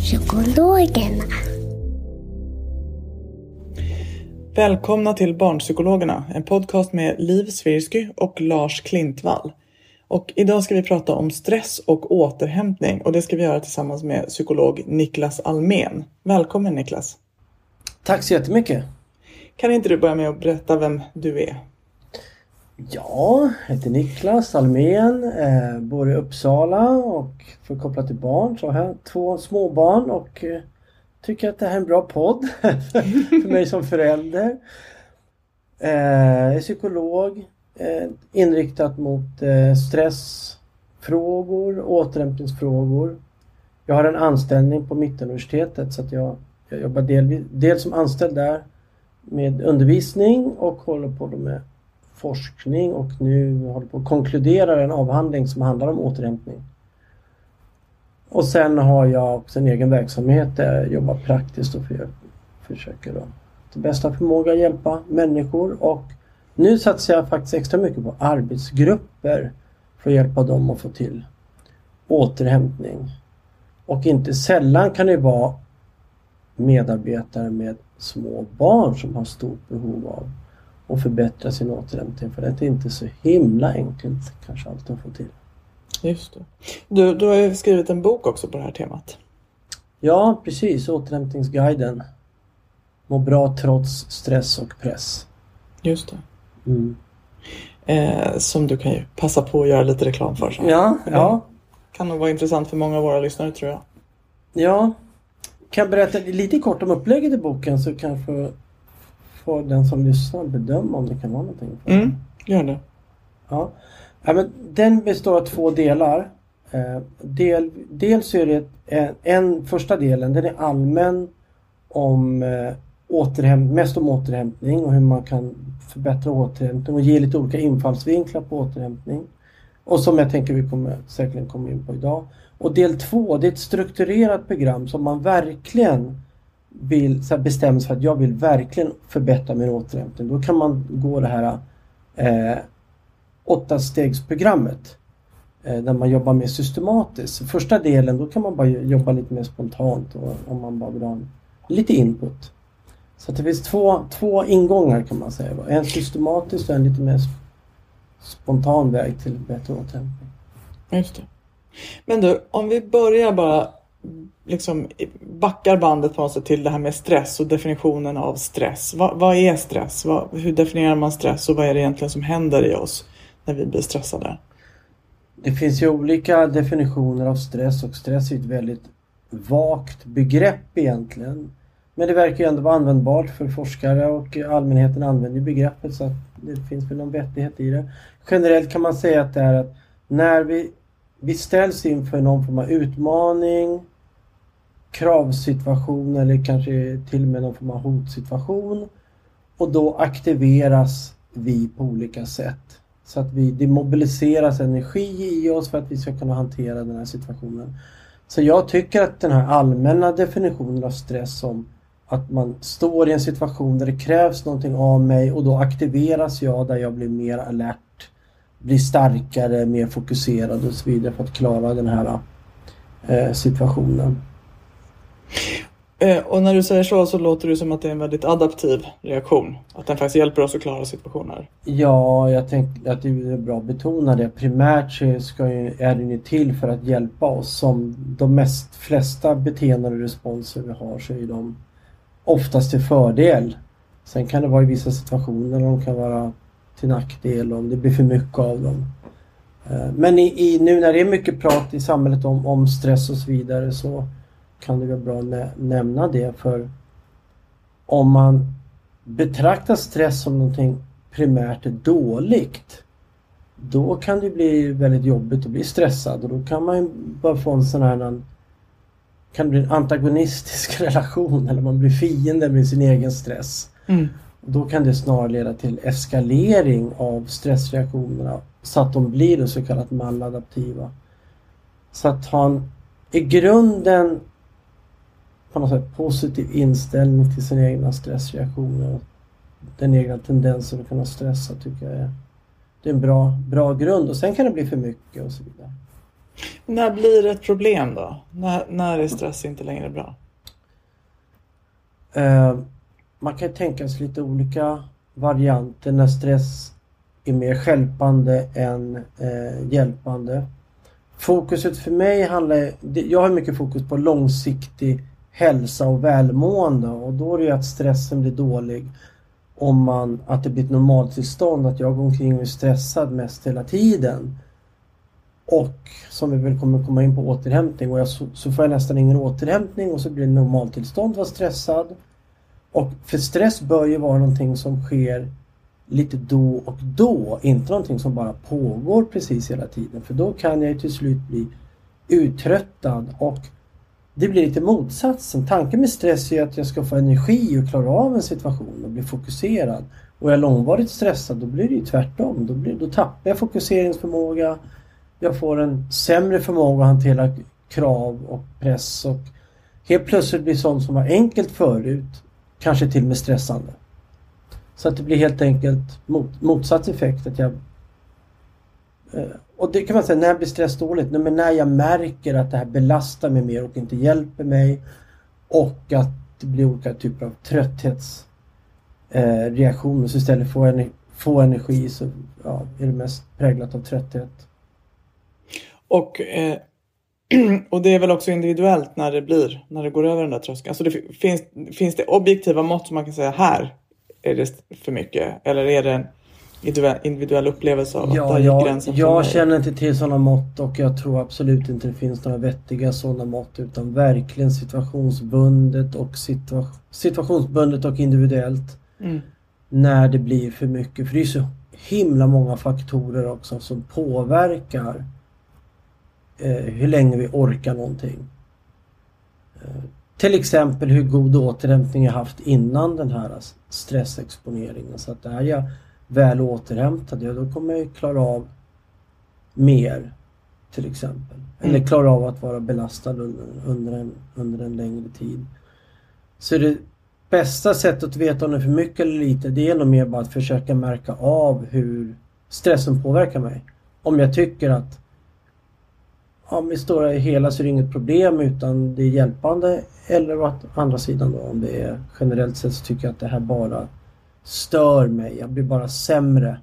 Barnpsykologerna. Välkomna till Barnpsykologerna, en podcast med Liv Svirsky och Lars Klintvall. Och idag ska vi prata om stress och återhämtning och det ska vi göra tillsammans med psykolog Niklas Almen. Välkommen Niklas! Tack så jättemycket! Kan inte du börja med att berätta vem du är? Ja, jag heter Niklas Almén, eh, bor i Uppsala och för att koppla till barn så har jag två småbarn och eh, tycker att det här är en bra podd för mig som förälder. Eh, jag är psykolog, eh, inriktat mot eh, stressfrågor, återhämtningsfrågor. Jag har en anställning på Mittuniversitetet så att jag, jag jobbar delvis, dels som anställd där med undervisning och håller på med forskning och nu håller på att konkludera en avhandling som handlar om återhämtning. Och sen har jag också en egen verksamhet eh, där jag jobbar praktiskt och för, försöker då till bästa förmåga hjälpa människor och nu satsar jag faktiskt extra mycket på arbetsgrupper för att hjälpa dem att få till återhämtning. Och inte sällan kan det vara medarbetare med små barn som har stort behov av att förbättra sin återhämtning för det är inte så himla enkelt kanske alltid att få till. Just det. Du, du har ju skrivit en bok också på det här temat. Ja, precis. Återhämtningsguiden. Må bra trots stress och press. Just det. Mm. Eh, som du kan ju passa på att göra lite reklam för. Så. Ja, ja. kan nog vara intressant för många av våra lyssnare tror jag. Ja. Kan jag berätta lite kort om upplägget i boken så kanske får den som lyssnar bedöma om det kan vara någonting. För. Mm, gör det. Ja. Ja, men den består av två delar. Eh, del, dels är det en, en, första delen, den är allmän om eh, återhämt, mest om återhämtning och hur man kan förbättra återhämtning och ge lite olika infallsvinklar på återhämtning. Och som jag tänker vi kommer säkerligen komma in på idag. Och del två, det är ett strukturerat program som man verkligen vill så bestämma sig för att jag vill verkligen förbättra min återhämtning. Då kan man gå det här eh, åttastegsprogrammet eh, där man jobbar mer systematiskt. Första delen då kan man bara jobba lite mer spontant och, om man bara vill ha lite input. Så det finns två, två ingångar kan man säga. En systematisk och en lite mer spontan väg till bättre återhämtning. Just det. Men du, om vi börjar bara liksom backar bandet på något sätt till det här med stress och definitionen av stress. Vad, vad är stress? Vad, hur definierar man stress och vad är det egentligen som händer i oss när vi blir stressade? Det finns ju olika definitioner av stress och stress är ett väldigt vagt begrepp egentligen. Men det verkar ju ändå vara användbart för forskare och allmänheten använder begreppet så att det finns väl någon vettighet i det. Generellt kan man säga att det är att när vi, vi ställs inför någon form av utmaning, kravsituation eller kanske till och med någon form av hotsituation och då aktiveras vi på olika sätt. Så att vi, det mobiliseras energi i oss för att vi ska kunna hantera den här situationen. Så jag tycker att den här allmänna definitionen av stress som att man står i en situation där det krävs någonting av mig och då aktiveras jag där jag blir mer alert, blir starkare, mer fokuserad och så vidare för att klara den här eh, situationen. Eh, och när du säger så så låter det som att det är en väldigt adaptiv reaktion. Att den faktiskt hjälper oss att klara situationer. Ja, jag tänkte att det är bra att betona det. Primärt så ska ju, är den ju till för att hjälpa oss. Som de mest, flesta beteenden och responser vi har så är de oftast till fördel. Sen kan det vara i vissa situationer de kan vara till nackdel om det blir för mycket av dem. Eh, men i, i, nu när det är mycket prat i samhället om, om stress och så vidare så kan det vara bra att nämna det för om man betraktar stress som någonting primärt dåligt då kan det bli väldigt jobbigt att bli stressad och då kan man bara få en sån här kan det bli en antagonistisk relation eller man blir fiende med sin egen stress. Mm. Då kan det snarare leda till eskalering av stressreaktionerna så att de blir så kallat maladaptiva. Så att ha en i grunden på något sätt positiv inställning till sina egna stressreaktioner. Den egna tendensen att kunna stressa tycker jag är, det är en bra, bra grund och sen kan det bli för mycket och så vidare. När blir det ett problem då? När, när är stress inte längre bra? Uh, man kan tänka sig lite olika varianter när stress är mer skälpande än uh, hjälpande. Fokuset för mig handlar, jag har mycket fokus på långsiktig hälsa och välmående och då är det ju att stressen blir dålig om man, att det blir ett normaltillstånd, att jag går omkring och är stressad mest hela tiden. Och som vi väl kommer komma in på återhämtning och jag, så, så, får jag nästan ingen återhämtning och så blir det normaltillstånd att vara stressad. Och för stress bör ju vara någonting som sker lite då och då, inte någonting som bara pågår precis hela tiden. För då kan jag till slut bli uttröttad och det blir lite motsatsen. Tanken med stress är att jag ska få energi och klara av en situation och bli fokuserad. Och är jag långvarigt stressad då blir det ju tvärtom. Då, blir, då tappar jag fokuseringsförmåga. Jag får en sämre förmåga att hantera krav och press och helt plötsligt blir sånt som var enkelt förut kanske till och med stressande. Så att det blir helt enkelt mot, motsatt effekt. Att jag, Eh, och det kan man säga, när blir stress dåligt? Nej, men när jag märker att det här belastar mig mer och inte hjälper mig och att det blir olika typer av trötthetsreaktioner. Eh, så istället för att få energi så ja, är det mest präglat av trötthet. Och, eh, och det är väl också individuellt när det blir, när det går över den där tröskeln. Alltså det finns, finns det objektiva mått som man kan säga här är det för mycket? Eller är det individuell upplevelse av ja, att där gränsen Jag, känner inte till sådana mått och jag tror absolut inte det finns några vettiga sådana mått utan verkligen situationsbundet och situa situationsbundet och individuellt. Mm. När det blir för mycket. För det är så himla många faktorer också som påverkar eh, hur länge vi orkar någonting. Eh, till exempel hur god återhämtning jag haft innan den här stressexponeringen. Så att är jag väl återhämtad, ja då kommer jag klara av mer till exempel. Eller mm. klara av att vara belastad under, under, en, under en längre tid. Så det bästa sättet att veta om det är för mycket eller lite det är nog mer bara att försöka märka av hur stressen påverkar mig. Om jag tycker att om i stora hela så är det inget problem utan det är hjälpande. Eller å andra sidan då om det är generellt sett så tycker jag att det här bara stör mig. Jag blir bara sämre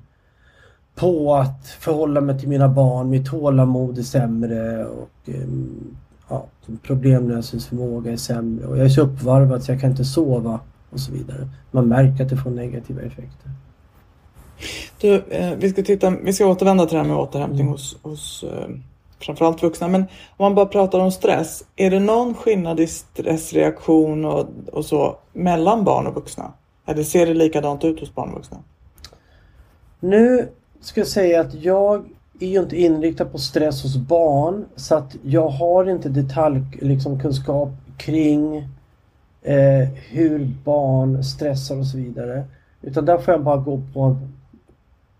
på att förhålla mig till mina barn. Mitt tålamod är sämre och ehm, ja, problemlösningsförmåga är sämre. Och jag är så uppvarvad så jag kan inte sova och så vidare. Man märker att det får negativa effekter. Du, eh, vi, ska titta, vi ska återvända till det här med återhämtning mm. hos, hos eh, framförallt vuxna. Men om man bara pratar om stress, är det någon skillnad i stressreaktion och, och så mellan barn och vuxna? Eller ser det likadant ut hos barn och vuxna? Nu ska jag säga att jag är ju inte inriktad på stress hos barn så att jag har inte detaljkunskap liksom, kring eh, hur barn stressar och så vidare. Utan där får jag bara gå på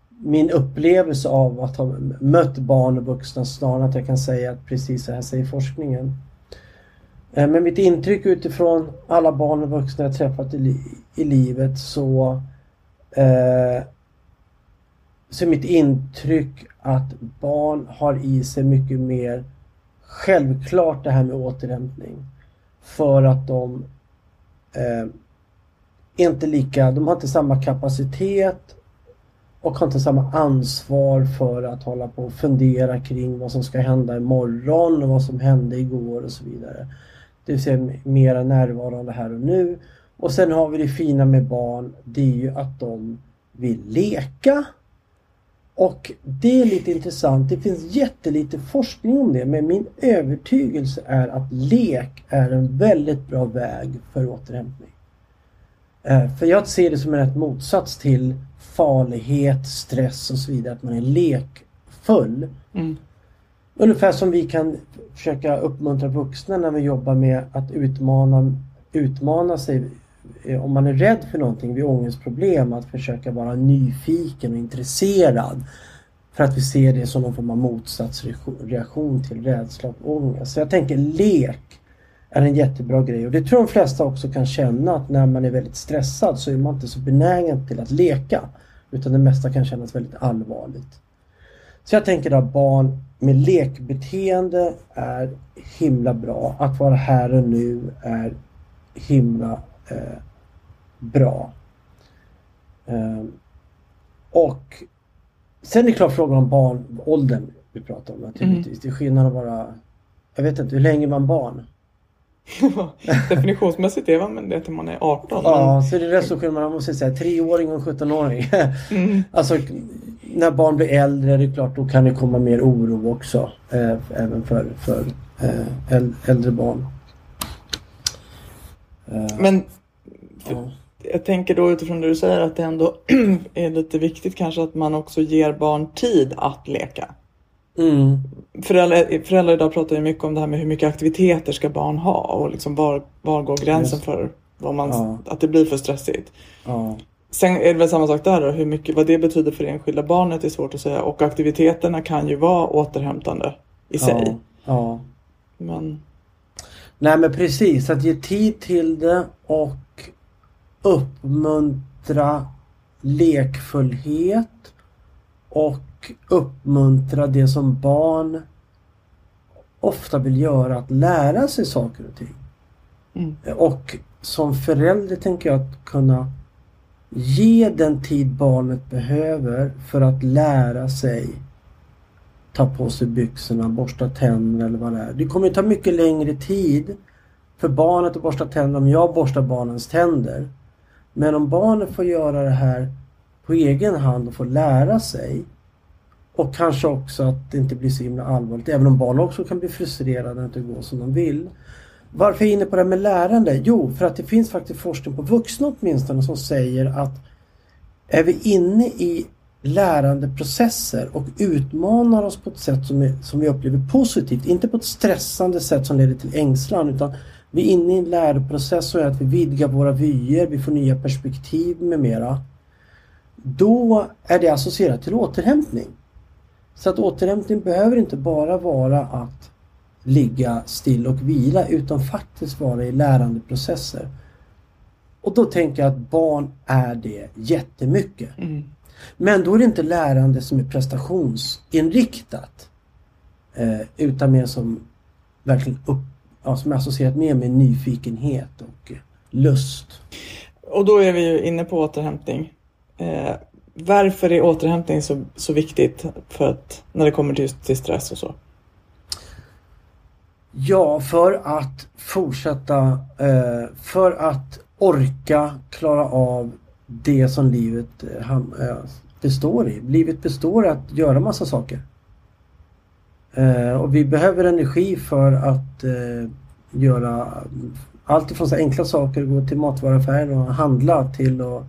min upplevelse av att ha mött barn och vuxna snarare än att jag kan säga att precis så här säger forskningen. Eh, Men mitt intryck utifrån alla barn och vuxna jag träffat i, i livet så eh, så är mitt intryck att barn har i sig mycket mer självklart det här med återhämtning. För att de eh, är inte lika, de har inte samma kapacitet och har inte samma ansvar för att hålla på och fundera kring vad som ska hända imorgon och vad som hände igår och så vidare. Det vill säga mera närvarande här och nu. Och sen har vi det fina med barn, det är ju att de vill leka. Och det är lite intressant. Det finns jättelite forskning om det men min övertygelse är att lek är en väldigt bra väg för återhämtning. Eh, för jag ser det som en rätt motsats till farlighet, stress och så vidare. Att man är lekfull. Mm. Ungefär som vi kan försöka uppmuntra vuxna när vi jobbar med att utmana, utmana sig eh, om man är rädd för någonting vid ångestproblem att försöka vara nyfiken och intresserad. För att vi ser det som någon form av motsatsreaktion till rädsla och ångest. Så jag tänker lek är en jättebra grej och det tror de flesta också kan känna att när man är väldigt stressad så är man inte så benägen till att leka. Utan det mesta kan kännas väldigt allvarligt. Så jag tänker att barn med lekbeteende är himla bra. Att vara här och nu är himla eh, bra. Eh, och sen är det klart frågan om barnåldern vi pratar om naturligtvis. Mm. Det är skillnad att vara, jag vet inte, hur länge är man barn? Definitionsmässigt är man det till man är 18. Ja, men... så är det rätt stor skillnad. Man måste säga treåring och 17-åring. Mm. Alltså när barn blir äldre det är klart då kan det komma mer oro också. Eh, även för, för eh, äldre barn. Eh, men ja. jag tänker då utifrån det du säger att det ändå är lite viktigt kanske att man också ger barn tid att leka. Mm. Föräldrar, föräldrar idag pratar ju mycket om det här med hur mycket aktiviteter ska barn ha och liksom var, var går gränsen för vad, man, ja. att det blir för stressigt. Ja. Sen är det väl samma sak där då, hur mycket, vad det betyder för det enskilda barnet är svårt att säga och aktiviteterna kan ju vara återhämtande i sig. Ja. Men... Nej men precis, att ge tid till det och uppmuntra lekfullhet och uppmuntra det som barn ofta vill göra, att lära sig saker och ting. Mm. Och som förälder tänker jag att kunna ge den tid barnet behöver för att lära sig ta på sig byxorna, borsta tänderna eller vad det är. Det kommer ta mycket längre tid för barnet att borsta tänderna om jag borstar barnens tänder. Men om barnet får göra det här på egen hand och får lära sig och kanske också att det inte blir så himla allvarligt. Även om barn också kan bli frustrerade när det inte går som de vill. Varför är jag inne på det här med lärande? Jo, för att det finns faktiskt forskning på vuxna åtminstone som säger att är vi inne i lärandeprocesser och utmanar oss på ett sätt som, är, som vi upplever positivt, inte på ett stressande sätt som leder till ängslan utan vi är inne i en läroprocess som är att vi vidgar våra vyer, vi får nya perspektiv med mera. Då är det associerat till återhämtning. Så att återhämtning behöver inte bara vara att ligga still och vila utan faktiskt vara i lärandeprocesser. Och då tänker jag att barn är det jättemycket. Mm. Men då är det inte lärande som är prestationsinriktat. Eh, utan mer som verkligen upp, ja, som är associerat mer med nyfikenhet och lust. Och då är vi ju inne på återhämtning. Eh, varför är återhämtning så, så viktigt för att, när det kommer till, till stress och så? Ja, för att fortsätta, eh, för att orka klara av det som livet eh, eh, består i. Livet består i att göra massa saker. Och vi behöver energi för att göra allt ifrån så enkla saker, gå till matvaruaffären och handla till att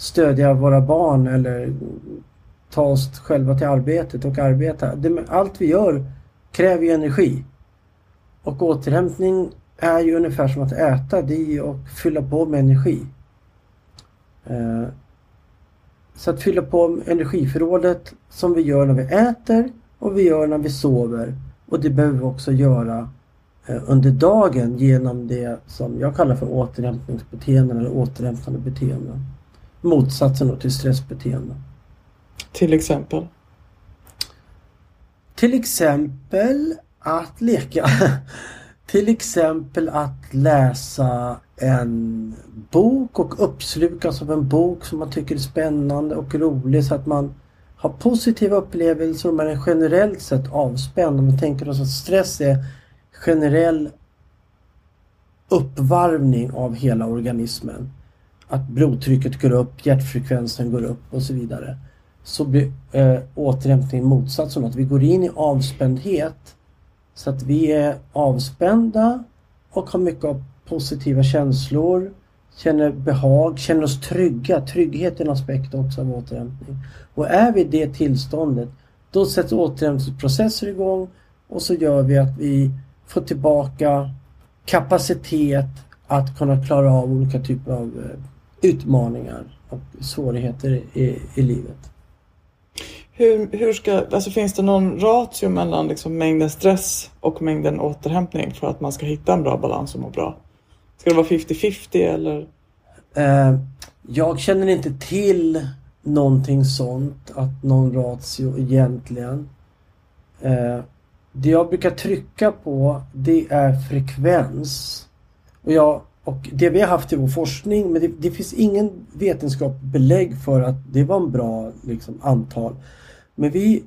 stödja våra barn eller ta oss själva till arbetet och arbeta. allt vi gör kräver ju energi. Och återhämtning är ju ungefär som att äta, det är ju att fylla på med energi. Eh, så att fylla på energiförrådet som vi gör när vi äter och vi gör när vi sover. Och det behöver vi också göra eh, under dagen genom det som jag kallar för återhämtningsbeteenden eller återhämtande beteenden motsatsen då till stressbeteende. Till exempel? Till exempel att leka. Till exempel att läsa en bok och uppslukas av en bok som man tycker är spännande och rolig så att man har positiva upplevelser och man är generellt sett avspänd. Om vi tänker oss att stress är generell uppvarvning av hela organismen. Att blodtrycket går upp, hjärtfrekvensen går upp och så vidare. Så blir eh, återhämtning motsatsen. Att vi går in i avspändhet så att vi är avspända och har mycket av positiva känslor, känner behag, känner oss trygga. Trygghet är en aspekt också av återhämtning. Och är vi i det tillståndet, då sätts återhämtningsprocesser igång och så gör vi att vi får tillbaka kapacitet att kunna klara av olika typer av eh, utmaningar och svårigheter i, i livet. Hur, hur ska, alltså finns det någon ratio mellan liksom mängden stress och mängden återhämtning för att man ska hitta en bra balans och må bra? Ska det vara 50-50 eller? Eh, jag känner inte till någonting sånt, att någon ratio egentligen. Eh, det jag brukar trycka på det är frekvens. Och, jag, och det vi har haft i vår forskning, men det, det finns ingen vetenskapligt belägg för att det var en bra liksom, antal. Men vi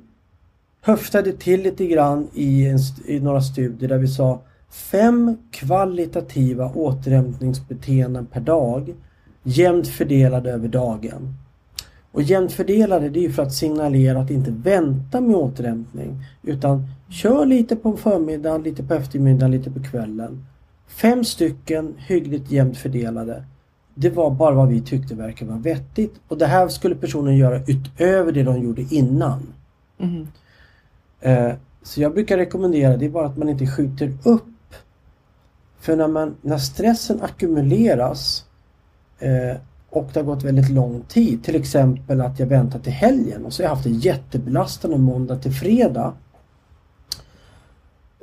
höftade till lite grann i, en, i några studier där vi sa fem kvalitativa återhämtningsbeteenden per dag jämnt fördelade över dagen. Och jämnt fördelade det är för att signalera att inte vänta med återhämtning utan kör lite på förmiddagen, lite på eftermiddagen, lite på kvällen. Fem stycken hyggligt jämnt fördelade. Det var bara vad vi tyckte verkade vara vettigt och det här skulle personen göra utöver det de gjorde innan. Mm. Eh, så jag brukar rekommendera det är bara att man inte skjuter upp. För när, man, när stressen ackumuleras eh, och det har gått väldigt lång tid. Till exempel att jag väntar till helgen och så har jag haft en jättebelastande måndag till fredag.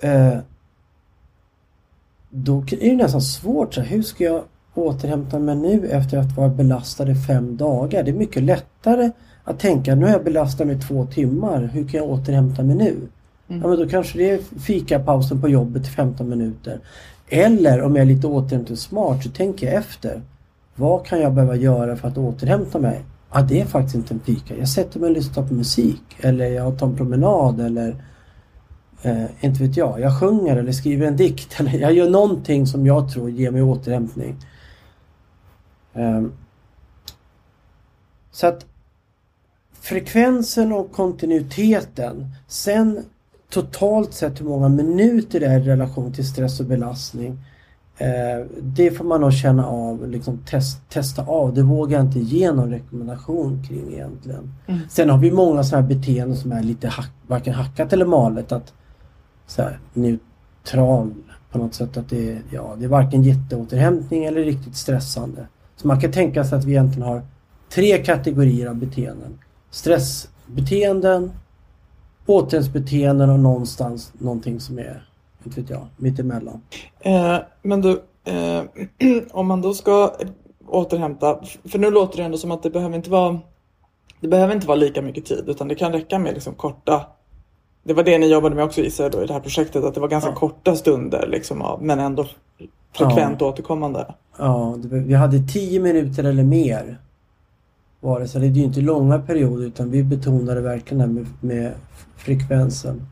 Eh, då är det nästan svårt. Så här, hur ska jag återhämta mig nu efter att varit belastad i fem dagar? Det är mycket lättare att tänka nu har jag belastat mig två timmar. Hur kan jag återhämta mig nu? Mm. Ja, men då kanske det är fikapausen på jobbet 15 minuter. Eller om jag är lite återhämtningssmart så tänker jag efter. Vad kan jag behöva göra för att återhämta mig? Ja, det är faktiskt inte en fika. Jag sätter mig och lyssnar på musik eller jag tar en promenad eller eh, inte vet jag. Jag sjunger eller skriver en dikt eller jag gör någonting som jag tror ger mig återhämtning. Um, så att frekvensen och kontinuiteten. Sen totalt sett hur många minuter det är i relation till stress och belastning. Eh, det får man nog känna av, liksom test, testa av. Det vågar jag inte ge någon rekommendation kring egentligen. Mm. Sen har vi många sådana här beteenden som är lite hack, varken hackat eller malet. Att så här, neutral på något sätt. Att det, är, ja, det är varken jätteåterhämtning eller riktigt stressande. Så man kan tänka sig att vi egentligen har tre kategorier av beteenden. Stressbeteenden, återhämtningsbeteenden och någonstans någonting som är inte vet jag, mittemellan. Eh, men du, eh, om man då ska återhämta, för nu låter det ändå som att det behöver inte vara det behöver inte vara lika mycket tid utan det kan räcka med liksom korta det var det ni jobbade med också gissar då i det här projektet att det var ganska ja. korta stunder liksom men ändå frekvent ja. återkommande. Ja, vi hade tio minuter eller mer var det. Så det är ju inte långa perioder utan vi betonade verkligen med, med frekvensen.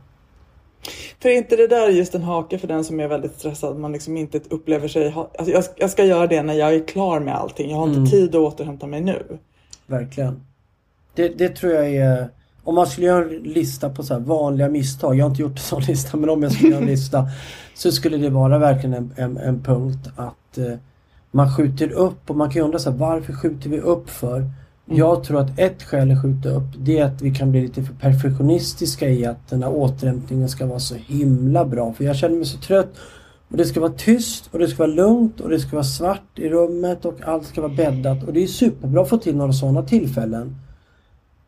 För är inte det där just en hake för den som är väldigt stressad? Man liksom inte upplever sig... Alltså jag, jag, ska göra det när jag är klar med allting. Jag har inte mm. tid att återhämta mig nu. Verkligen. Det, det tror jag är... Om man skulle göra en lista på så vanliga misstag. Jag har inte gjort en sån lista men om jag skulle göra en lista. så skulle det vara verkligen en, en, en punkt att eh, man skjuter upp och man kan ju undra så här, varför skjuter vi upp för? Mm. Jag tror att ett skäl att skjuta upp det är att vi kan bli lite för perfektionistiska i att den här återhämtningen ska vara så himla bra. För jag känner mig så trött. Och det ska vara tyst och det ska vara lugnt och det ska vara svart i rummet och allt ska vara bäddat. Och det är superbra att få till några sådana tillfällen.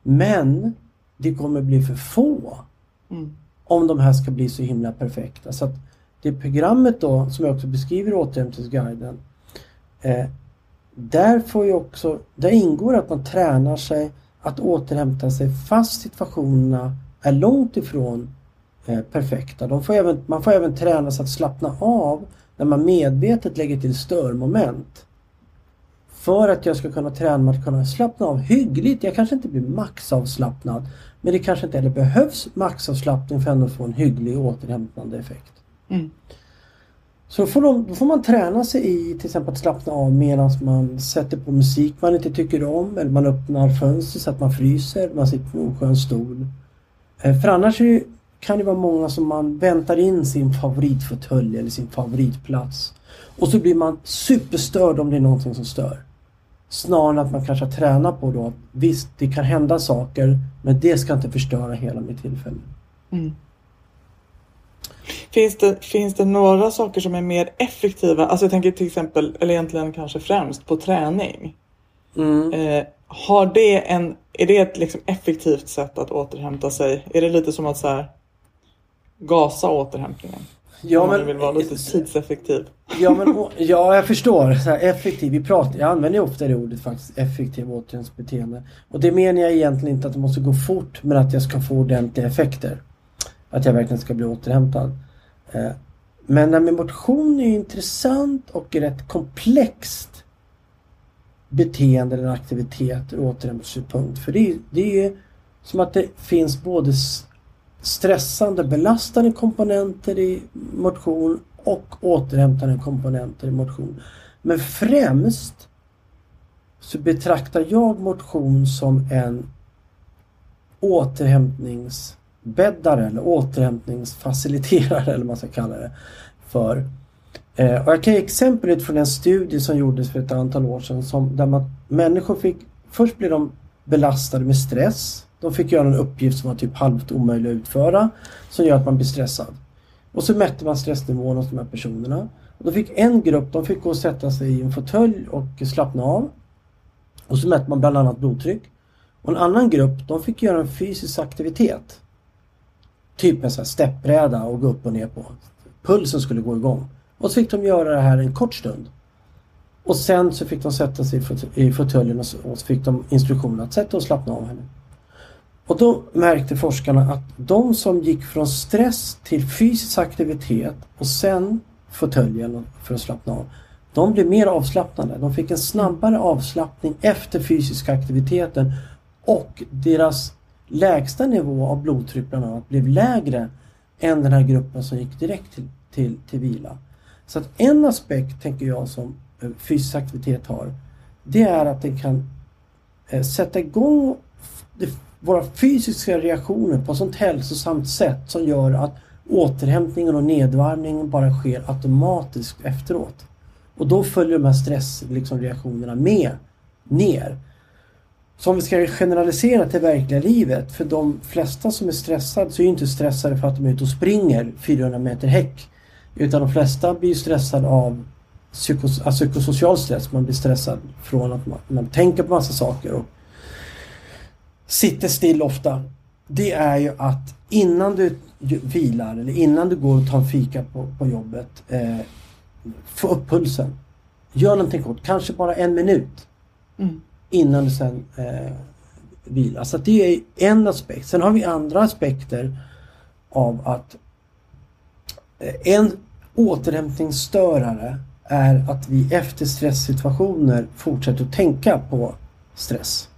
Men det kommer bli för få. Mm. Om de här ska bli så himla perfekta. Så att det programmet då som jag också beskriver i återhämtningsguiden eh, där, får ju också, där ingår att man tränar sig att återhämta sig fast situationerna är långt ifrån eh, perfekta. Får även, man får även träna sig att slappna av när man medvetet lägger till störmoment. För att jag ska kunna träna mig att kunna slappna av hyggligt. Jag kanske inte blir maxavslappnad. Men det kanske inte heller behövs maxavslappning för att få en hygglig återhämtande effekt. Mm. Så får de, då får man träna sig i till exempel att slappna av medan man sätter på musik man inte tycker om eller man öppnar fönster så att man fryser, man sitter på en skön stol. Eh, för annars kan det vara många som man väntar in sin favoritfåtölj eller sin favoritplats. Och så blir man superstörd om det är någonting som stör. Snarare än att man kanske tränar på då visst, det kan hända saker men det ska inte förstöra hela mitt tillfälle. Mm. Finns det, finns det några saker som är mer effektiva? Alltså jag tänker till exempel, eller egentligen kanske främst på träning. Mm. Eh, har det en, är det ett liksom effektivt sätt att återhämta sig? Är det lite som att så här, gasa återhämtningen? Ja, Om man men, vill vara lite tidseffektiv. ja, men, ja, jag förstår. Så här, effektiv. Vi pratar, jag använder ju ofta det ordet faktiskt. Effektiv återhämtningsbeteende. Och det menar jag egentligen inte att det måste gå fort men att jag ska få ordentliga effekter. Att jag verkligen ska bli återhämtad. Eh, Men när med motion är intressant och rätt komplext beteende eller aktivitet ur återhämtningssynpunkt. För det, är- det är ju som att det finns både stressande, belastande komponenter i motion och återhämtande komponenter i motion. Men främst så betraktar jag motion som en återhämtningsbäddare eller återhämtningsfaciliterare eller vad man ska kalla det för. Eh, och jag kan ge exempel utifrån en studie som gjordes för ett antal år sedan som, där man, människor fick, först blev de belastade med stress. De fick göra en uppgift som var typ halvt omöjlig att utföra som gör att man blir stressad. Och så mätte man stressnivån hos de här personerna. Och då fick en grupp, de fick gå och sätta sig i en fåtölj och slappna av. Och så mätte man bland annat blodtryck. Och en annan grupp, de fick göra en fysisk aktivitet. Typ en sån här steppbräda och gå upp och ner på. Pulsen skulle gå igång. Och så fick de göra det här en kort stund. Och sen så fick de sätta sig i fåtöljen och så, och så fick de instruktioner att sätta och slappna av henne. Och då märkte forskarna att de som gick från stress till fysisk aktivitet och sen fåtöljen för att slappna av. De blev mer avslappnade. De fick en snabbare avslappning efter fysisk aktiviteten och deras lägsta nivå av blodtryck bland annat blev lägre än den här gruppen som gick direkt till, till, till vila. Så att en aspekt tänker jag som eh, fysisk aktivitet har det är att den kan eh, sätta igång det- våra fysiska reaktioner på ett sånt hälsosamt sätt som gör att återhämtningen och nedvarvningen bara sker automatiskt efteråt. Och då följer de här stressreaktionerna liksom, med ner. Så om vi ska generalisera till verkliga livet, för de flesta som är stressade så är ju inte stressade för att de är ute och springer 400 meter häck. Utan de flesta blir ju stressade av psykos alltså psykosocial stress. Man blir stressad från att man, man tänker på massa saker och sitter still ofta. Det är ju att innan du vilar eller innan du går och tar en fika på, på jobbet, eh, få upp pulsen. Gör någonting kort, kanske bara en minut Mm. innan du sen eh, vilar. Så det är en aspekt. Sen har vi andra aspekter av att eh, en återhämtningsstörare är att vi efter stresssituationer fortsätter att tänka på stress.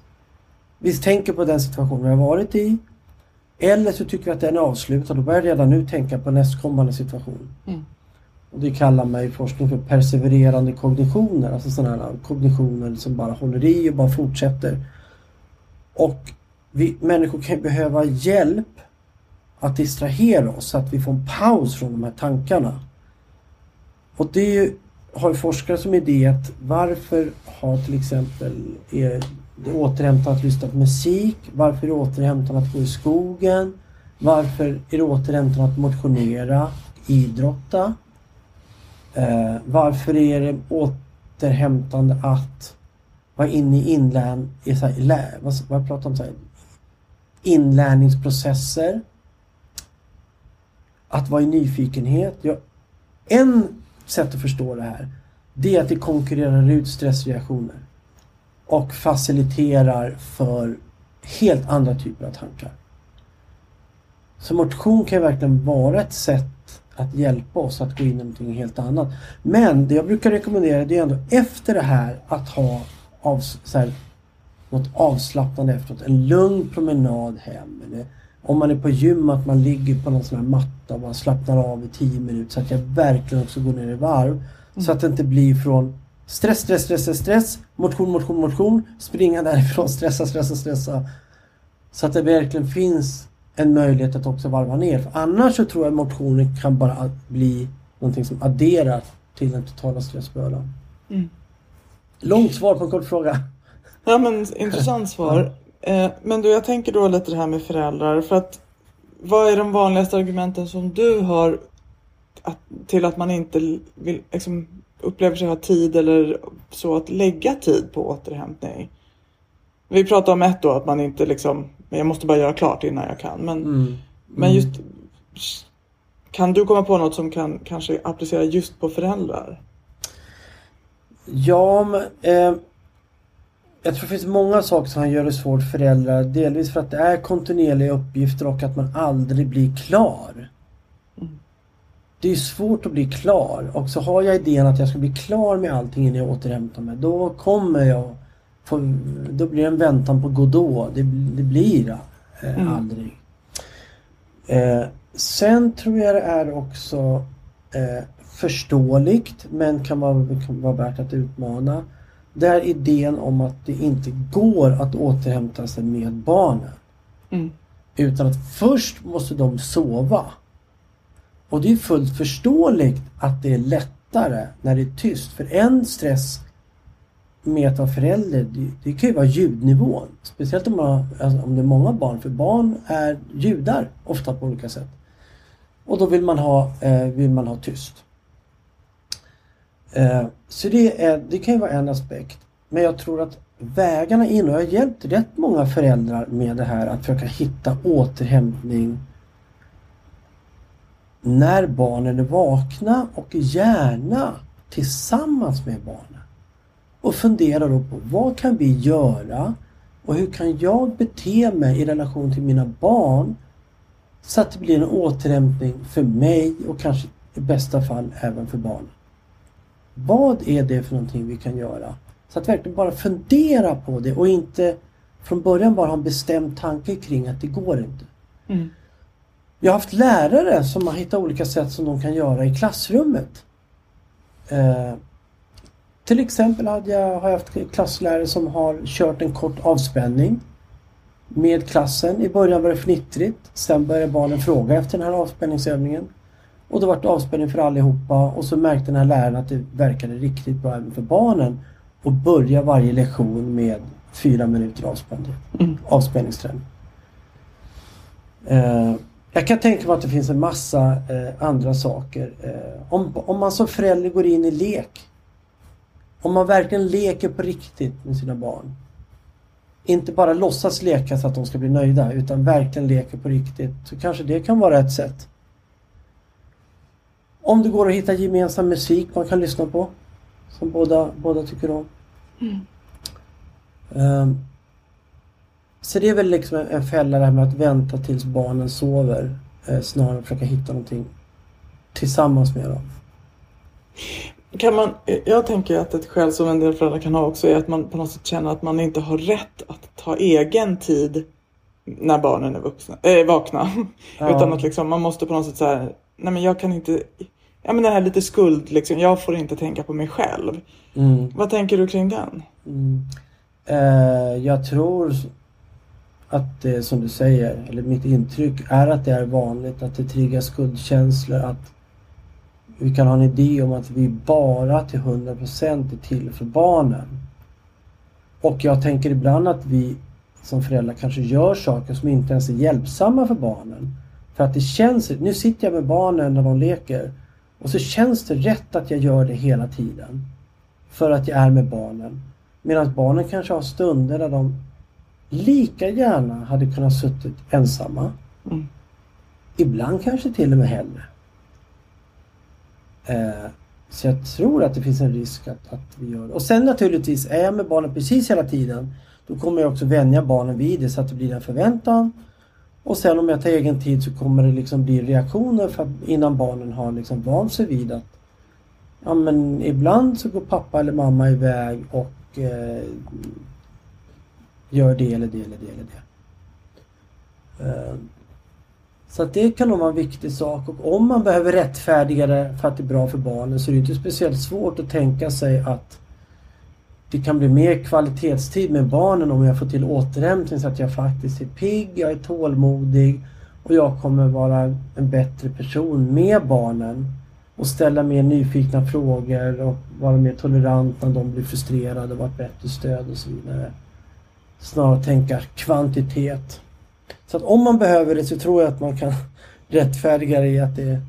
Vi tänker på den situation vi har varit i eller så tycker vi att den är avslutad och börjar redan nu tänka på nästkommande situation. Mm. Och det kallar man i forskning för persevererande kognitioner, alltså sådana här kognitioner som bara håller i och bara fortsätter. Och vi människor kan behöva hjälp att distrahera oss så att vi får en paus från de här tankarna. Och det har forskare som idé att varför har till exempel är återhämtande att lyssna på musik? Varför är det återhämtande att gå i skogen? Varför är det återhämtande att motionera, idrotta? Eh, varför är det återhämtande att vara inne i inlärn, i så här, lä, vad, vad jag pratar om, så här, inlärningsprocesser? Att vara i nyfikenhet. Ja, en sätt att förstå det här det är att det konkurrerar ut stressreaktioner och faciliterar för helt andra typer av tankar. Så motion kan verkligen vara ett sätt att hjälpa oss att gå in i någonting helt annat. Men det jag brukar rekommendera det är ändå efter det här att ha av, så här, något avslappnande efteråt. En lugn promenad hem. Eller om man är på gym att man ligger på någon sån här matta och man slappnar av i 10 minuter så att jag verkligen också går ner i varv. Så att det inte blir från stress, stress, stress, stress, motion, motion, motion, springa därifrån, stressa, stressa, stressa. Så att det verkligen finns en möjlighet att också varva ner. För annars så tror jag att motionen kan bara bli någonting som adderar till den totala stressbördan. Mm. Långt svar på en kort fråga. Ja men intressant svar. Eh, men du, jag tänker då lite det här med föräldrar. För att vad är de vanligaste argumenten som du har att, till att man inte vill, liksom, upplever sig ha tid eller så att lägga tid på återhämtning? Vi pratar om ett då, att man inte liksom, men jag måste bara göra klart innan jag kan. Men, Mm. men just, kan du komma på något som kan kanske applicera just på föräldrar? Ja, men, eh, jag tror det finns många saker som gör det svårt för föräldrar. Delvis för att det är kontinuerliga uppgifter och att man aldrig blir klar. Det är svårt att bli klar och så har jag idén att jag ska bli klar med allting innan jag återhämtar mig. Då kommer jag få, då blir det en väntan på Godot. Det, det blir eh, Mm. aldrig. Eh, sen tror jag det är också eh, förståeligt men kan vara, kan vara värt att utmana. Det är idén om att det inte går att återhämta sig med barnen. Mm. Utan att först måste de sova. Och det är fullt förståeligt att det är lättare när det är tyst. För en stress med att vara förälder, det, det kan ju vara ljudnivån. Speciellt om, man, alltså om det är många barn. För barn är ljudar ofta på olika sätt. Och då vill man ha, eh, vill man ha tyst. Eh, så det, är, det kan ju vara en aspekt. Men jag tror att vägarna in, och jag har hjälpt rätt många föräldrar med det här att försöka hitta återhämtning när barnen är vakna och gärna tillsammans med barnen. Och fundera då på vad kan vi göra och hur kan jag bete mig i relation till mina barn så att det blir en återhämtning för mig och kanske i bästa fall även för barnen. Vad är det för någonting vi kan göra? Så att verkligen bara fundera på det och inte från början bara ha en bestämd tanke kring att det går inte. Mm. Jag har haft lärare som har hittat olika sätt som de kan göra i klassrummet. Eh, till exempel hade jag, har jag haft klasslärare som har kört en kort avspänning med klassen. I början var det fnittrigt. Sen började barnen fråga efter den här avspänningsövningen. Och då var det avspänning för allihopa och så märkte den här läraren att det verkade riktigt bra även för barnen. Och börja varje lektion med fyra minuter avspänning. Mm. avspänningsträning. Eh, jag kan tänka mig att det finns en massa eh, andra saker. Eh, om, om man som förälder går in i lek. Om man verkligen leker på riktigt med sina barn. Inte bara låtsas leka så att de ska bli nöjda utan verkligen leker på riktigt. Så kanske det kan vara ett sätt. Om det går att hitta gemensam musik man kan lyssna på. Som båda, båda tycker om. Ehm, så det är väl liksom en- en fälla det här med att vänta tills barnen sover. Eh, snarare än försöka hitta någonting tillsammans med dem. Kan man, jag tänker att ett skäl som en del föräldrar kan ha också är att man på något sätt känner att man inte har rätt att ta egen tid när barnen är vuxna, äh, vakna. Ja. Utan att liksom, man måste på något sätt så här, nej men jag kan inte, ja men det här lite skuld liksom, jag får inte tänka på mig själv. Mm. Vad tänker du kring den? Mm. Eh, jag tror att det som du säger, eller mitt intryck är att det är vanligt att det triggar skuldkänslor. Att vi kan ha en idé om att vi bara till 100% är till för barnen. Och jag tänker ibland att vi som föräldrar kanske gör saker som inte ens är hjälpsamma för barnen. För att det känns, nu sitter jag med barnen när de leker och så känns det rätt att jag gör det hela tiden. För att jag är med barnen. Medan barnen kanske har stunder där de lika gärna hade kunnat suttit ensamma. Mm. Ibland kanske till och med hellre. Eh, så jag tror att det finns en risk att, att vi gör det. Och sen naturligtvis, är jag med barnen precis hela tiden då kommer jag också vänja barnen vid det så att det blir en förväntan. Och sen om jag tar egen tid så kommer det liksom bli reaktioner för innan barnen har liksom vant sig vid att ja men ibland så går pappa eller mamma iväg och eh, gör det eller det eller det eller det. Eh, så att det kan nog vara en viktig sak och om man behöver rättfärdiga det för att det är bra för barnen så är det inte speciellt svårt att tänka sig att det kan bli mer kvalitetstid med barnen om jag får till återhämtning så att jag faktiskt är pigg, jag är tålmodig och jag kommer vara en bättre person med barnen och ställa mer nyfikna frågor och vara mer tolerant när de blir frustrerade och vara ett bättre stöd och så vidare. Snarare tänka kvantitet. Så att om man behöver det så tror jag att man kan rättfärdiga det i att det är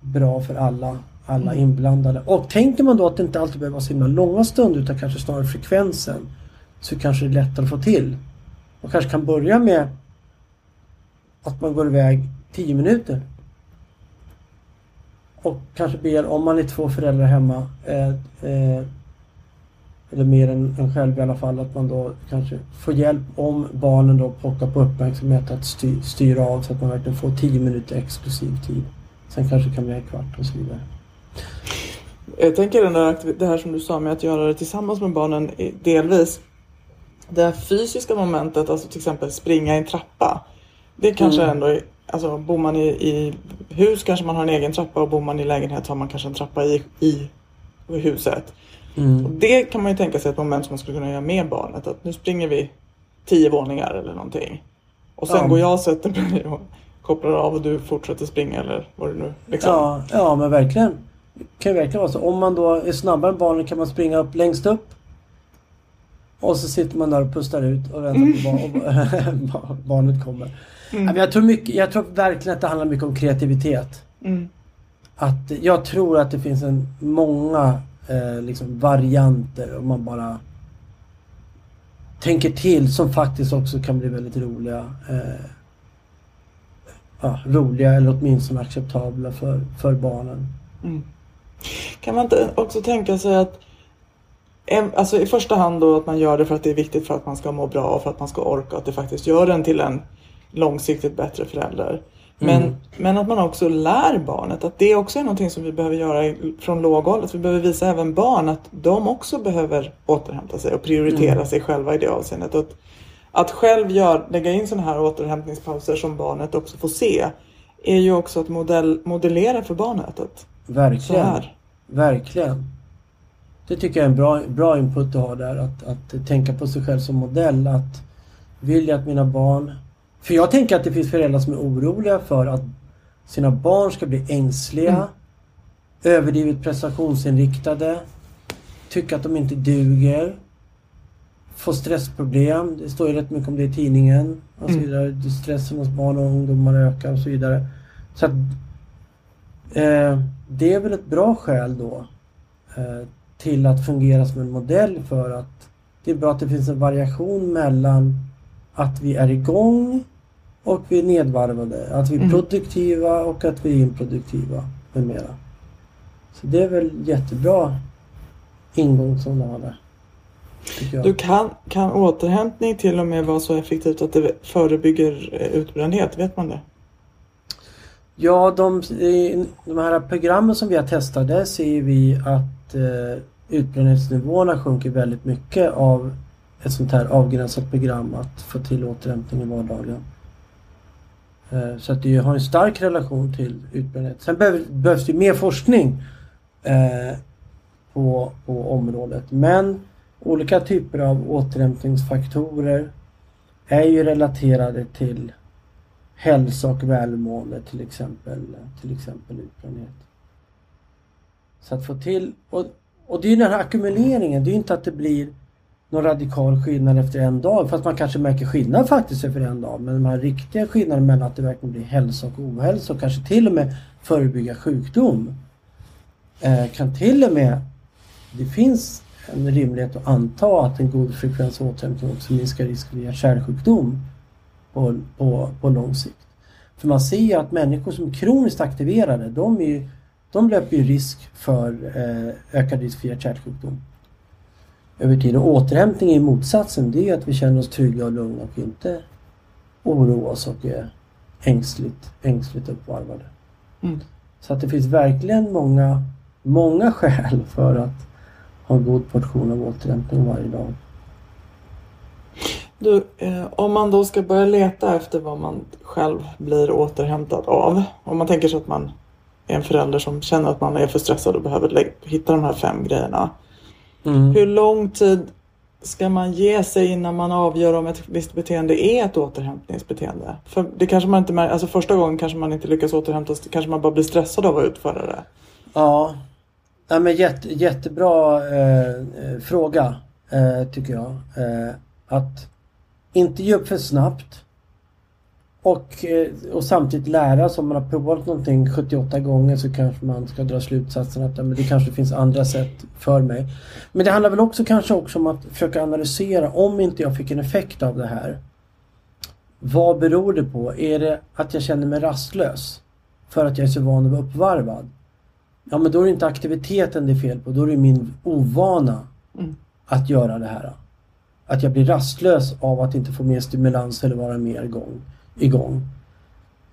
bra för alla, alla Mm. inblandade. Och tänker man då att det inte alltid behöver vara så himla långa stunder utan kanske snarare frekvensen så kanske det är lättare att få till. Man kanske kan börja med att man går iväg 10 minuter. Och kanske ber, om man är två föräldrar hemma, eh, eh, eller mer än en själv i alla fall, att man då kanske får hjälp om barnen då pockar på uppmärksamhet att styr, styra av så att man verkligen får 10 minuter exklusiv tid. Sen kanske kan bli en kvart och så vidare. Jag tänker den där, det här som du sa med att göra det tillsammans med barnen delvis. Det här fysiska momentet, alltså till exempel springa i en trappa. Det kanske Mm. ändå alltså bor man i, i hus kanske man har en egen trappa och bor man i lägenhet har man kanske en trappa i, i huset. Och Mm. det kan man ju tänka sig ett moment som man skulle kunna göra med barnet. Att nu springer vi tio våningar eller någonting. Och sen Ja. går jag och sätter mig och kopplar av och du fortsätter springa eller vad det nu liksom. Ja, ja, men verkligen. Det kan ju verkligen vara så. Om man då är snabbare än barnen kan man springa upp längst upp. Och så sitter man där och pustar ut och väntar på bar- och barnet kommer. Men jag, tror mycket, jag tror verkligen att det handlar mycket om kreativitet. Mm. Att jag tror att det finns en många eh, liksom varianter om man bara tänker till som faktiskt också kan bli väldigt roliga. Eh, ja, roliga eller åtminstone acceptabla för, för barnen. Mm. Kan man inte också tänka sig att Alltså i första hand då att man gör det för att det är viktigt för att man ska må bra och för att man ska orka och att det faktiskt gör en till en långsiktigt bättre förälder. Men, Mm. men att man också lär barnet att det också är någonting som vi behöver göra från låg ålder. Vi behöver visa även barn att de också behöver återhämta sig och prioritera Mm. sig själva i det avseendet. Och att, att själv gör, lägga in sådana här återhämtningspauser som barnet också får se är ju också att modell, modellera för barnet. Att Verkligen. Verkligen. Det tycker jag är en bra, bra input att ha där. Att, att tänka på sig själv som modell. Att vill jag att mina barn... För jag tänker att det finns föräldrar som är oroliga för att sina barn ska bli ängsliga. Mm. Överdrivet prestationsinriktade. Tycka att de inte duger. Få stressproblem. Det står ju rätt mycket om det i tidningen. Och så Mm. vidare. Stressen hos barn och ungdomar ökar och så vidare. Så att Eh, det är väl ett bra skäl då eh, till att fungera som en modell för att det är bra att det finns en variation mellan att vi är igång och vi är nedvarvade. Att vi är Mm. produktiva och att vi är improduktiva med mera. Så det är väl jättebra ingång som de har där. Du kan, kan återhämtning till och med vara så effektivt att det förebygger eh, utbrändhet? Vet man det? Ja, de, de här programmen som vi har testat, där ser vi att eh, utbrändhetsnivåerna sjunker väldigt mycket av ett sånt här avgränsat program att få till återhämtning i vardagen. Eh, så att det har en stark relation till utbrändhet. Sen behövs det mer forskning eh, på, på området. Men olika typer av återhämtningsfaktorer är ju relaterade till hälsa och välmående till exempel, till exempel utbrändhet. Så att få till, och, och det är ju den här ackumuleringen, det är ju inte att det blir någon radikal skillnad efter en dag, fast man kanske märker skillnad faktiskt efter en dag. Men de här riktiga skillnaderna mellan att det verkligen blir hälsa och ohälsa och kanske till och med förebygga sjukdom. Eh, kan till och med, det finns en rimlighet att anta att en god frekvens återhämtning också minskar risken för kärlsjukdom på, på, på lång sikt. För man ser ju att människor som är kroniskt aktiverade, de, är ju, de löper ju risk för eh, ökad risk för hjärt-kärlsjukdom. Över tid. Och återhämtning är motsatsen. Det är att vi känner oss trygga och lugna och inte oroas och är ängsligt, ängsligt uppvarvade. Mm. Så att det finns verkligen många, många skäl för att ha en god portion av återhämtning varje dag. Du, eh, om man då ska börja leta efter vad man själv blir återhämtad av. Om man tänker sig att man är en förälder som känner att man är för stressad och behöver hitta de här fem grejerna. Mm. Hur lång tid ska man ge sig innan man avgör om ett visst beteende är ett återhämtningsbeteende? För det kanske man inte mär- alltså första gången kanske man inte lyckas återhämta sig, kanske man bara blir stressad av att utföra det. Ja, ja men jätte, jättebra eh, eh, fråga eh, tycker jag. Eh, att inte ge upp för snabbt och, eh, och samtidigt lära sig om man har provat någonting 78 gånger så kanske man ska dra slutsatsen att men det kanske finns andra sätt för mig. Men det handlar väl också kanske också om att försöka analysera om inte jag fick en effekt av det här. Vad beror det på? Är det att jag känner mig rastlös? För att jag är så van att vara uppvarvad? Ja men då är det inte aktiviteten det är fel på, då är det min ovana Mm. att göra det här. Att jag blir rastlös av att inte få mer stimulans eller vara mer igång igång.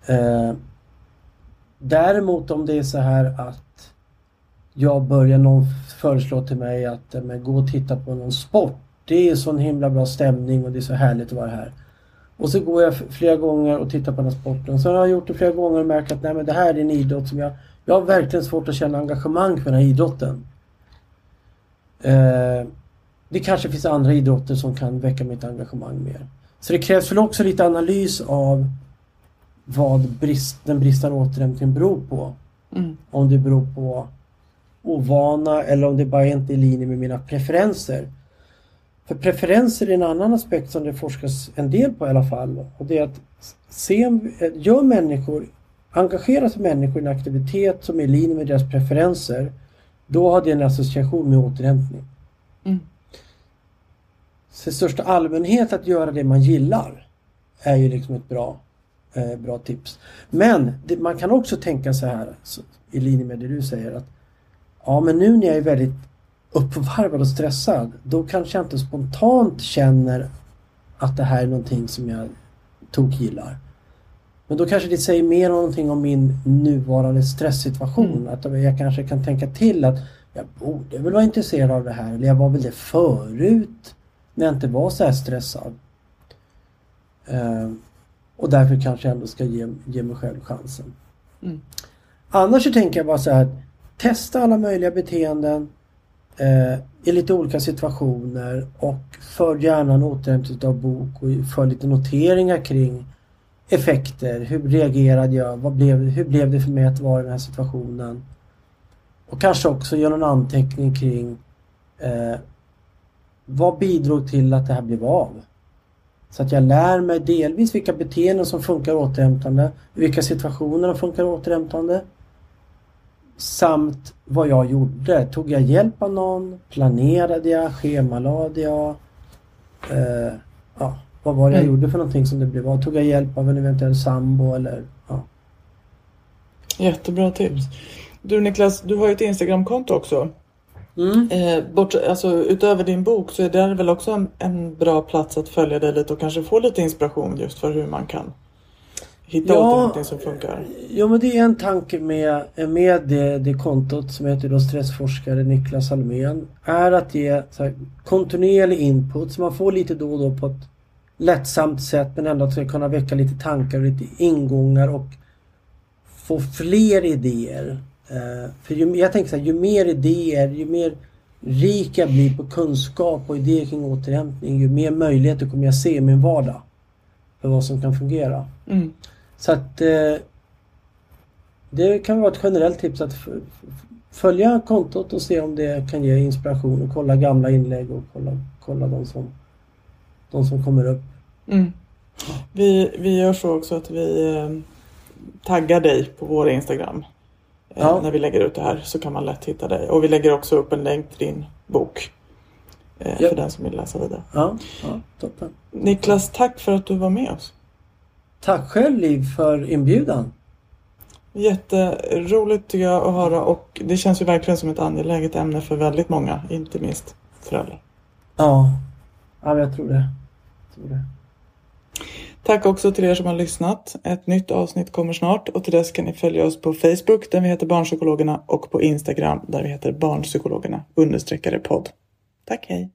Eh, däremot om det är så här att jag börjar någon föreslå till mig att eh, men, gå och titta på någon sport. Det är sån himla bra stämning och det är så härligt att vara här. Och så går jag flera gånger och tittar på den här sporten. Så har jag gjort det flera gånger och märkt att nej, men det här är en idrott som jag... Jag har verkligen svårt att känna engagemang för den här idrotten. Eh, det kanske finns andra idrotter som kan väcka mitt engagemang mer. Så det krävs väl också lite analys av vad brist, den bristande återhämtningen beror på. Mm. Om det beror på ovana eller om det bara inte är i linje med mina preferenser. För preferenser är en annan aspekt som det forskas en del på i alla fall. Och det är att se, gör människor, engagerar sig människor i en aktivitet som är i linje med deras preferenser, då har det en association med återhämtning. Mm. Så i största allmänhet att göra det man gillar är ju liksom ett bra, eh, bra tips. Men det, man kan också tänka så här så, i linje med det du säger att ja men nu när jag är väldigt uppvarvad och stressad då kanske jag inte spontant känner att det här är någonting som jag tok gillar. Men då kanske det säger mer om någonting om min nuvarande stresssituation. Att jag kanske kan tänka till att jag borde väl vara intresserad av det här eller jag var väl det förut när jag inte var så här stressad. Eh, och därför kanske jag ändå ska ge, ge mig själv chansen. Mm. Annars så tänker jag bara så här att testa alla möjliga beteenden eh, i lite olika situationer och för gärna en återhämtningsdagbok och för lite noteringar kring effekter. Hur reagerade jag? Vad blev, hur blev det för mig att vara i den här situationen? Och kanske också göra en anteckning kring eh, vad bidrog till att det här blev av? Så att jag lär mig delvis vilka beteenden som funkar återhämtande, vilka situationer de funkar återhämtande. Samt vad jag gjorde. Tog jag hjälp av någon? Planerade jag? Schemalade jag? Eh, ja, vad var det jag Mm. gjorde för någonting som det blev av? Tog jag hjälp av en eventuell sambo eller ja. Jättebra tips. Du Niklas, du har ju ett Instagramkonto också. Mm. Eh, bort, alltså, utöver din bok så är det väl också en, en bra plats att följa dig lite och kanske få lite inspiration just för hur man kan hitta Ja. återhämtning som funkar. Jo men det är en tanke med, med det, det kontot som heter då stressforskare Niklas Almén är att ge här, kontinuerlig input så man får lite då och då på ett lättsamt sätt men ändå att ska kunna väcka lite tankar och lite ingångar och få fler idéer. Eh, för ju, jag tänker så här, ju mer idéer, ju mer rik jag blir på kunskap och idéer kring återhämtning ju mer möjligheter kommer jag se i min vardag för vad som kan fungera. Mm. Så att eh, det kan vara ett generellt tips att följa kontot och se om det kan ge inspiration och kolla gamla inlägg och kolla, kolla de, som, de som kommer upp. Mm. Vi, vi gör så också att vi eh, taggar dig på vår Instagram. Eh, Ja. När vi lägger ut det här så kan man lätt hitta dig. Och vi lägger också upp en länk till din bok. Eh, Ja. För den som vill läsa vidare. Ja, ja toppen. Niklas, tack för att du var med oss. Tack själv Liv för inbjudan. Jätteroligt tycker jag att höra och det känns ju verkligen som ett angeläget ämne för väldigt många, inte minst föräldrar. Ja, ja jag tror det. Jag tror det. Tack också till er som har lyssnat. Ett nytt avsnitt kommer snart och till dess kan ni följa oss på Facebook där vi heter Barnpsykologerna och på Instagram där vi heter Barnpsykologerna understreckare podd. Tack, hej!